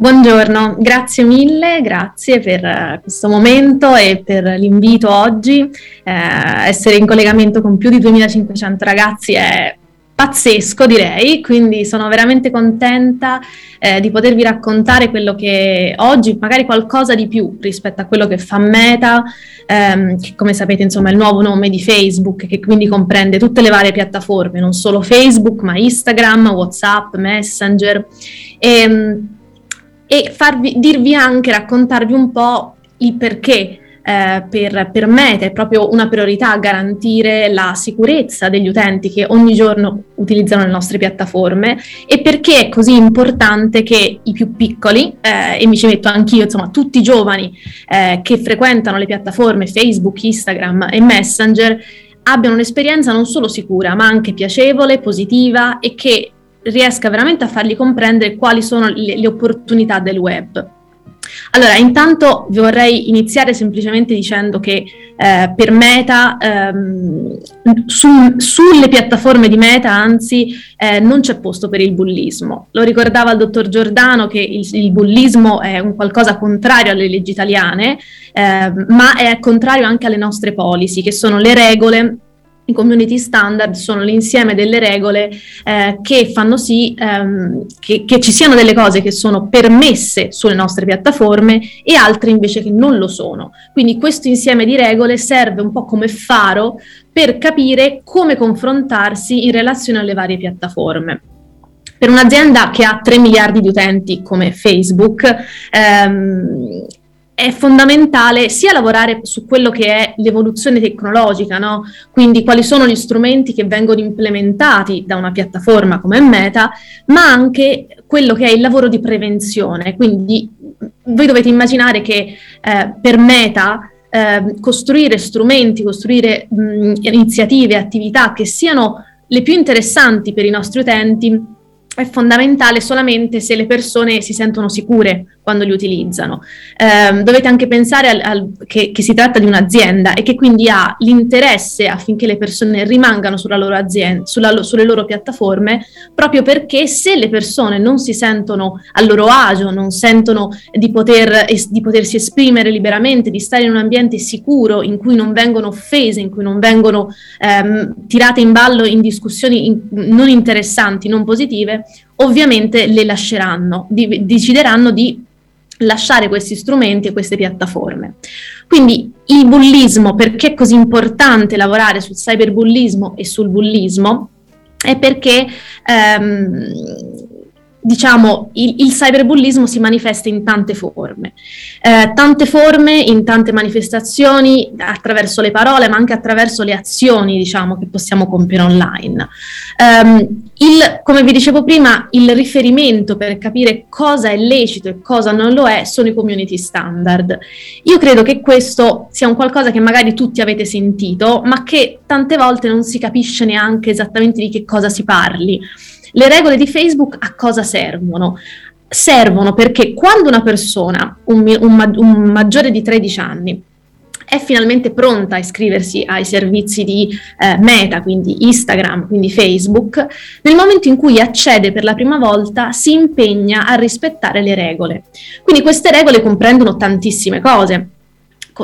Buongiorno, grazie mille, grazie per uh, questo momento e per l'invito oggi. Uh, essere in collegamento con più di 2500 ragazzi è pazzesco direi, quindi sono veramente contenta eh, di potervi raccontare quello che oggi, magari qualcosa di più rispetto a quello che fa Meta, ehm, che come sapete insomma è il nuovo nome di Facebook, che quindi comprende tutte le varie piattaforme, non solo Facebook, ma Instagram, Whatsapp, Messenger. E, ehm, e farvi, dirvi anche, raccontarvi un po' il perché eh, per, per è proprio una priorità garantire la sicurezza degli utenti che ogni giorno utilizzano le nostre piattaforme e perché è così importante che i più piccoli, eh, e mi ci metto anch'io, insomma tutti i giovani eh, che frequentano le piattaforme Facebook, Instagram e Messenger, abbiano un'esperienza non solo sicura, ma anche piacevole, positiva e che riesca veramente a fargli comprendere quali sono le, le opportunità del web. Allora, intanto vorrei iniziare semplicemente dicendo che eh, per Meta, ehm, su, sulle piattaforme di Meta, anzi, eh, non c'è posto per il bullismo. Lo ricordava il dottor Giordano che il, il bullismo è un qualcosa contrario alle leggi italiane, eh, ma è contrario anche alle nostre policy, che sono le regole i community standard sono l'insieme delle regole eh, che fanno sì ehm, che, che, ci siano delle cose che sono permesse sulle nostre piattaforme e altre invece che non lo sono. Quindi questo insieme di regole serve un po' come faro per capire come confrontarsi in relazione alle varie piattaforme. Per un'azienda che ha 3 miliardi di utenti come Facebook, ehm, è fondamentale sia lavorare su quello che è l'evoluzione tecnologica, no? quindi quali sono gli strumenti che vengono implementati da una piattaforma come Meta, ma anche quello che è il lavoro di prevenzione. Quindi voi dovete immaginare che eh, per Meta eh, costruire strumenti, costruire mh, iniziative, attività che siano le più interessanti per i nostri utenti è fondamentale solamente se le persone si sentono sicure quando li utilizzano. Eh, dovete anche pensare al, al, che, che, si tratta di un'azienda e che quindi ha l'interesse affinché le persone rimangano sulla loro azienda, sulla, sulle loro piattaforme, proprio perché se le persone non si sentono a loro agio, non sentono di, poter, di potersi esprimere liberamente, di stare in un ambiente sicuro in cui non vengono offese, in cui non vengono ehm, tirate in ballo in discussioni in, non interessanti, non positive, ovviamente le lasceranno, di, decideranno di lasciare questi strumenti e queste piattaforme. Quindi il bullismo, perché è così importante lavorare sul cyberbullismo e sul bullismo? È perché ehm, diciamo, il, il, cyberbullismo si manifesta in tante forme, eh, tante forme, in tante manifestazioni, attraverso le parole, ma anche attraverso le azioni, diciamo, che possiamo compiere online. Um, il, come vi dicevo prima, il riferimento per capire cosa è lecito e cosa non lo è sono i community standard. Io credo che questo sia un qualcosa che magari tutti avete sentito, ma che tante volte non si capisce neanche esattamente di che cosa si parli. Le regole di Facebook a cosa servono? Servono perché quando una persona, un, un, un maggiore di 13 anni, è finalmente pronta a iscriversi ai servizi di eh, Meta, quindi Instagram, quindi Facebook, nel momento in cui accede per la prima volta si impegna a rispettare le regole. Quindi queste regole comprendono tantissime cose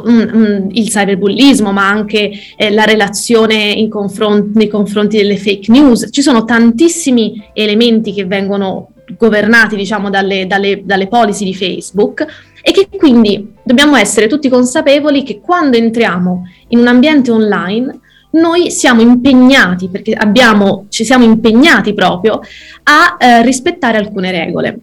il cyberbullismo, ma anche eh, la relazione confront- nei confronti delle fake news. Ci sono tantissimi elementi che vengono governati, diciamo, dalle, dalle, dalle policy di Facebook e che quindi dobbiamo essere tutti consapevoli che quando entriamo in un ambiente online noi siamo impegnati, perché abbiamo, ci siamo impegnati proprio a eh, rispettare alcune regole.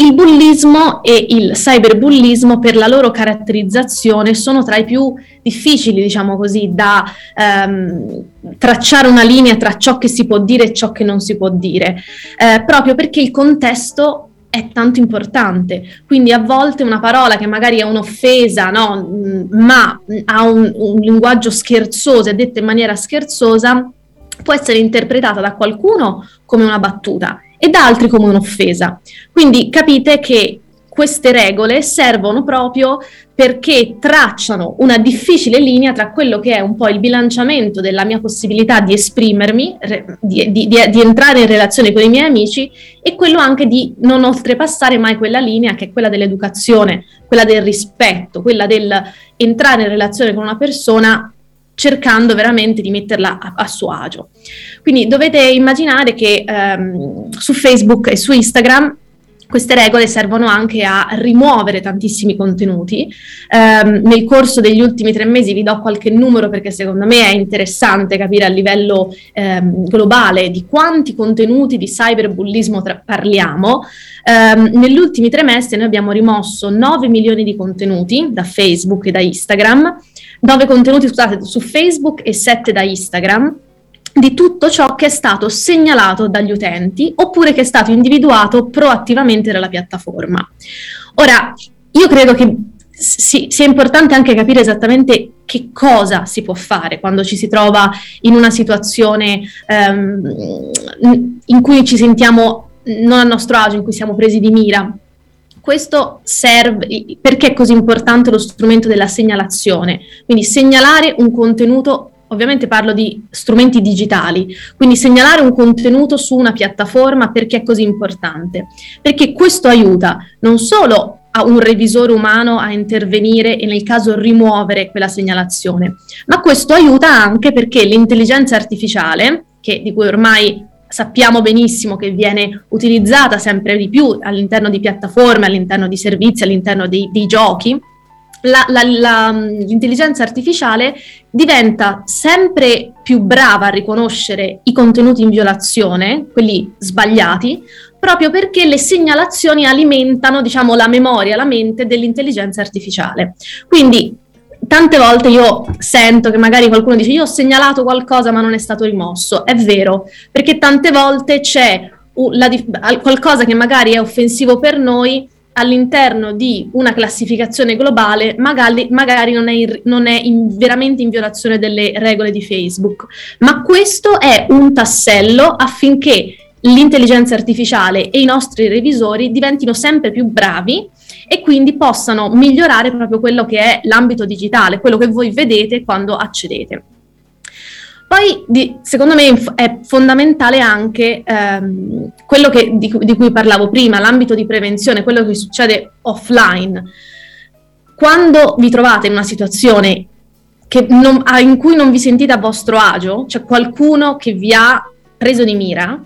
Il bullismo e il cyberbullismo per la loro caratterizzazione sono tra i più difficili, diciamo così, da ehm, tracciare una linea tra ciò che si può dire e ciò che non si può dire, eh, proprio perché il contesto è tanto importante. Quindi a volte una parola che magari è un'offesa, no? ma ha un, un linguaggio scherzoso, è detta in maniera scherzosa, può essere interpretata da qualcuno come una battuta e da altri come un'offesa. Quindi capite che queste regole servono proprio perché tracciano una difficile linea tra quello che è un po' il bilanciamento della mia possibilità di esprimermi, di, di, di, entrare in relazione con i miei amici e quello anche di non oltrepassare mai quella linea che è quella dell'educazione, quella del rispetto, quella del entrare in relazione con una persona cercando veramente di metterla a, a suo agio. Quindi dovete immaginare che ehm, su Facebook e su Instagram queste regole servono anche a rimuovere tantissimi contenuti. Um, nel corso degli ultimi tre mesi vi do qualche numero perché secondo me è interessante capire a livello um, globale di quanti contenuti di cyberbullismo tra- parliamo. Um, negli ultimi tre mesi noi abbiamo rimosso 9 milioni di contenuti da Facebook e da Instagram, 9 contenuti scusate, su Facebook e 7 da Instagram di tutto ciò che è stato segnalato dagli utenti oppure che è stato individuato proattivamente dalla piattaforma. Ora, io credo che sì, sia importante anche capire esattamente che cosa si può fare quando ci si trova in una situazione um, in cui ci sentiamo non a nostro agio, in cui siamo presi di mira. Questo serve, perché è così importante lo strumento della segnalazione? Quindi segnalare un contenuto ovviamente parlo di strumenti digitali, quindi segnalare un contenuto su una piattaforma perché è così importante? Perché questo aiuta non solo a un revisore umano a intervenire e nel caso rimuovere quella segnalazione, ma questo aiuta anche perché l'intelligenza artificiale, che, di cui ormai sappiamo benissimo che viene utilizzata sempre di più all'interno di piattaforme, all'interno di servizi, all'interno dei, dei giochi, la, la, la, l'intelligenza artificiale diventa sempre più brava a riconoscere i contenuti in violazione, quelli sbagliati, proprio perché le segnalazioni alimentano, diciamo, la memoria, la mente dell'intelligenza artificiale. Quindi tante volte io sento che magari qualcuno dice io ho segnalato qualcosa ma non è stato rimosso. È vero, perché tante volte c'è la, qualcosa che magari è offensivo per noi all'interno di una classificazione globale magari, magari non è, in, non è in, veramente in violazione delle regole di Facebook, ma questo è un tassello affinché l'intelligenza artificiale e i nostri revisori diventino sempre più bravi e quindi possano migliorare proprio quello che è l'ambito digitale, quello che voi vedete quando accedete. Poi, di, secondo me, è fondamentale anche ehm, quello che, di, di, cui parlavo prima, l'ambito di prevenzione, quello che succede offline. Quando vi trovate in una situazione non, in cui non vi sentite a vostro agio, cioè qualcuno che vi ha preso di mira,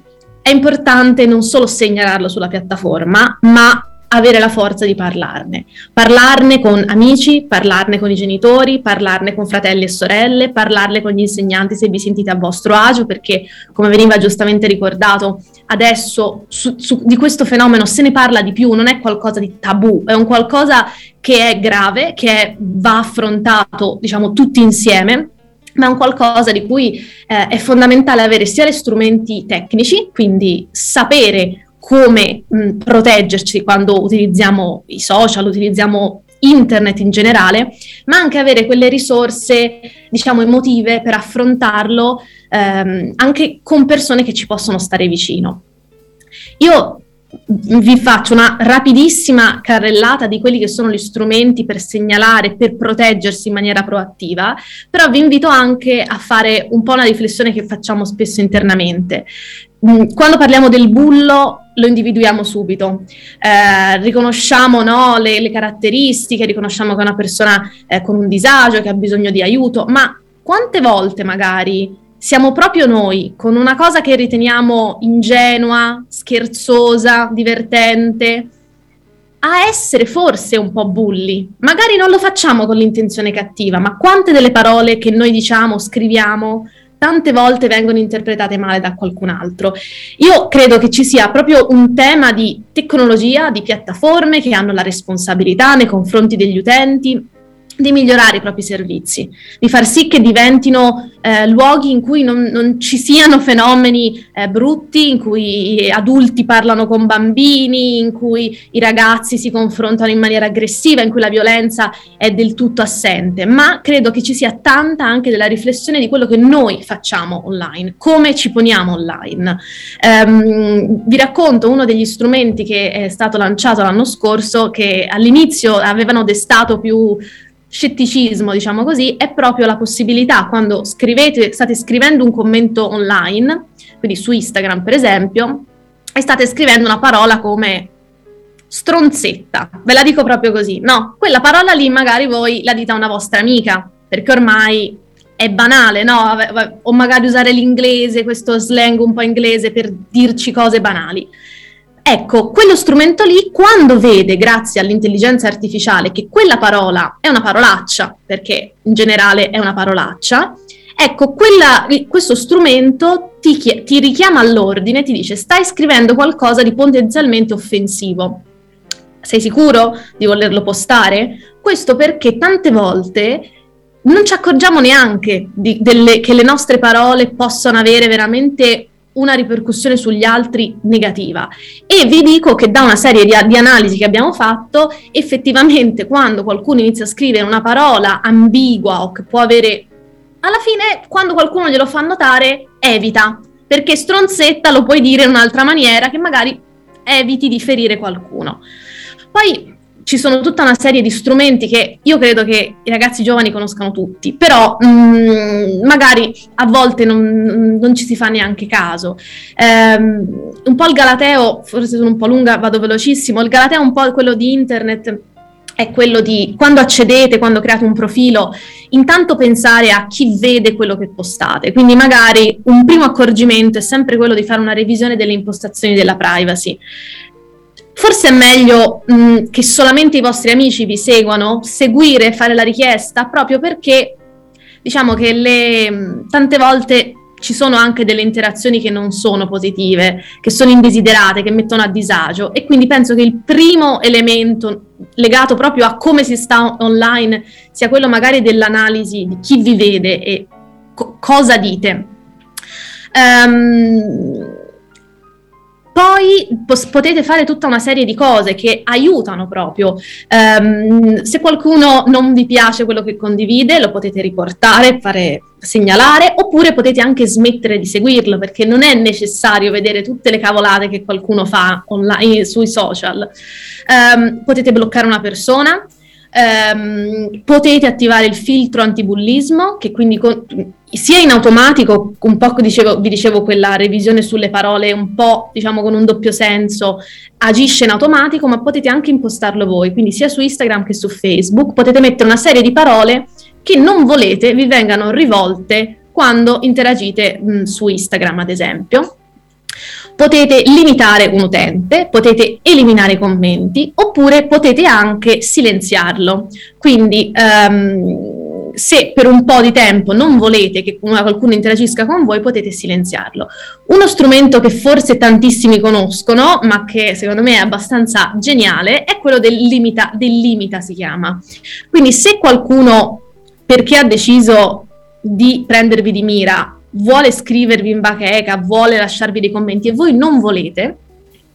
è importante non solo segnalarlo sulla piattaforma, ma avere la forza di parlarne. Parlarne con amici, parlarne con i genitori, parlarne con fratelli e sorelle, parlarne con gli insegnanti se vi sentite a vostro agio, perché come veniva giustamente ricordato, adesso su, su, di questo fenomeno se ne parla di più, non è qualcosa di tabù, è un qualcosa che è grave, che è, va affrontato, diciamo, tutti insieme ma è un qualcosa di cui eh, è fondamentale avere sia gli strumenti tecnici, quindi sapere come mh, proteggerci quando utilizziamo i social, utilizziamo internet in generale, ma anche avere quelle risorse, diciamo, emotive per affrontarlo ehm, anche con persone che ci possono stare vicino. Io vi faccio una rapidissima carrellata di quelli che sono gli strumenti per segnalare, per proteggersi in maniera proattiva, però vi invito anche a fare un po' una riflessione che facciamo spesso internamente. Mm, quando parliamo del bullo lo individuiamo subito, eh, riconosciamo no, le, le, caratteristiche, riconosciamo che è una persona eh, con un disagio, che ha bisogno di aiuto, ma quante volte magari siamo proprio noi, con una cosa che riteniamo ingenua, scherzosa, divertente, a essere forse un po' bulli. Magari non lo facciamo con l'intenzione cattiva, ma quante delle parole che noi diciamo, scriviamo, tante volte vengono interpretate male da qualcun altro. Io credo che ci sia proprio un tema di tecnologia, di piattaforme che hanno la responsabilità nei confronti degli utenti di migliorare i propri servizi, di far sì che diventino eh, luoghi in cui non, non, ci siano fenomeni eh, brutti, in cui adulti parlano con bambini, in cui i ragazzi si confrontano in maniera aggressiva, in cui la violenza è del tutto assente, ma credo che ci sia tanta anche della riflessione di quello che noi facciamo online, come ci poniamo online. Um, vi racconto uno degli strumenti che è stato lanciato l'anno scorso, che all'inizio avevano destato più scetticismo, diciamo così, è proprio la possibilità quando scrivete, state scrivendo un commento online, quindi su Instagram per esempio, e state scrivendo una parola come stronzetta, ve la dico proprio così, no, quella parola lì magari voi la dite a una vostra amica, perché ormai è banale, no? O magari usare l'inglese, questo slang un po' inglese per dirci cose banali. Ecco, quello strumento lì, quando vede, grazie all'intelligenza artificiale, che quella parola è una parolaccia, perché in generale è una parolaccia, ecco, quella, questo strumento ti, ti richiama all'ordine, ti dice stai scrivendo qualcosa di potenzialmente offensivo. Sei sicuro di volerlo postare? Questo perché tante volte non ci accorgiamo neanche di, delle, che le nostre parole possano avere veramente una ripercussione sugli altri negativa. E vi dico che da una serie di, di, analisi che abbiamo fatto, effettivamente quando qualcuno inizia a scrivere una parola ambigua o che può avere... Alla fine, quando qualcuno glielo fa notare, evita, perché stronzetta lo puoi dire in un'altra maniera che magari eviti di ferire qualcuno. Poi ci sono tutta una serie di strumenti che io credo che i ragazzi giovani conoscano tutti, però mh, mm, magari a volte non, non, ci si fa neanche caso. Um, un po' il Galateo, forse sono un po' lunga, vado velocissimo, il Galateo è un po' quello di internet, è quello di quando accedete, quando create un profilo, intanto pensare a chi vede quello che postate. Quindi magari un primo accorgimento è sempre quello di fare una revisione delle impostazioni della privacy. Forse è meglio mh, che solamente i vostri amici vi seguano, seguire, fare la richiesta, proprio perché diciamo che le, tante volte ci sono anche delle interazioni che non sono positive, che sono indesiderate, che mettono a disagio e quindi penso che il primo elemento legato proprio a come si sta online sia quello magari dell'analisi di chi vi vede e co- cosa dite. Um, poi pos- potete fare tutta una serie di cose che aiutano proprio. Um, se qualcuno non vi piace quello che condivide, lo potete riportare, fare segnalare, oppure potete anche smettere di seguirlo perché non è necessario vedere tutte le cavolate che qualcuno fa online sui social. Um, potete bloccare una persona, Um, potete attivare il filtro antibullismo, che quindi con, sia in automatico, un po' dicevo, vi dicevo quella revisione sulle parole un po' diciamo con un doppio senso, agisce in automatico, ma potete anche impostarlo voi, quindi sia su Instagram che su Facebook potete mettere una serie di parole che non volete vi vengano rivolte quando interagite mh, su Instagram, ad esempio. Potete limitare un utente, potete eliminare i commenti oppure potete anche silenziarlo. Quindi um, se per un po' di tempo non volete che qualcuno interagisca con voi, potete silenziarlo. Uno strumento che forse tantissimi conoscono, ma che secondo me è abbastanza geniale, è quello del limita, del limita si chiama. Quindi se qualcuno, perché ha deciso di prendervi di mira, vuole scrivervi in bacheca, vuole lasciarvi dei commenti e voi non volete,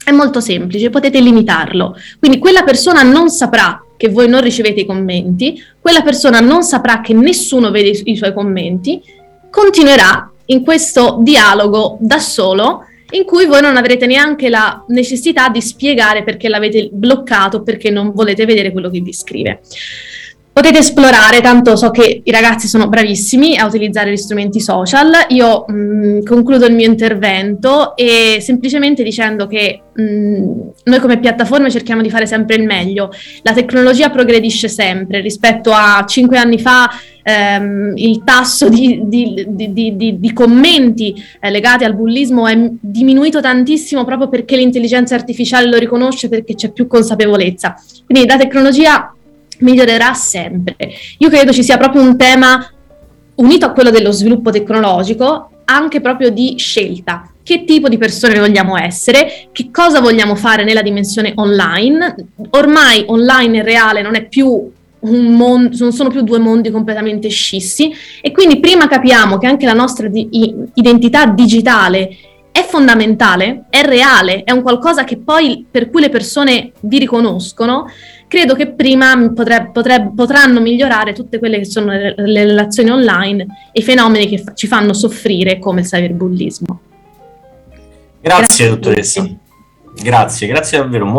è molto semplice, potete limitarlo. Quindi quella persona non saprà che voi non ricevete i commenti, quella persona non saprà che nessuno vede i, i suoi commenti, continuerà in questo dialogo da solo in cui voi non avrete neanche la necessità di spiegare perché l'avete bloccato, perché non volete vedere quello che vi scrive. Potete esplorare, tanto so che i ragazzi sono bravissimi a utilizzare gli strumenti social. Io mh, mm, concludo il mio intervento e semplicemente dicendo che mh, mm, noi come piattaforme cerchiamo di fare sempre il meglio. La tecnologia progredisce sempre. Rispetto a cinque anni fa ehm, il tasso di, di, di, di commenti eh, legati al bullismo è diminuito tantissimo proprio perché l'intelligenza artificiale lo riconosce, perché c'è più consapevolezza. Quindi la tecnologia migliorerà sempre. Io credo ci sia proprio un tema unito a quello dello sviluppo tecnologico, anche proprio di scelta. Che tipo di persone vogliamo essere? Che cosa vogliamo fare nella dimensione online? Ormai online e reale non è più un mondo, non sono più due mondi completamente scissi e quindi prima capiamo che anche la nostra di- identità digitale è fondamentale, è reale, è un qualcosa che poi per cui le persone vi riconoscono, credo che prima potre, potre, potranno migliorare tutte quelle che sono le, le relazioni online e i fenomeni che fa, ci fanno soffrire come il cyberbullismo. Grazie, grazie dottoressa. Grazie, grazie davvero, molto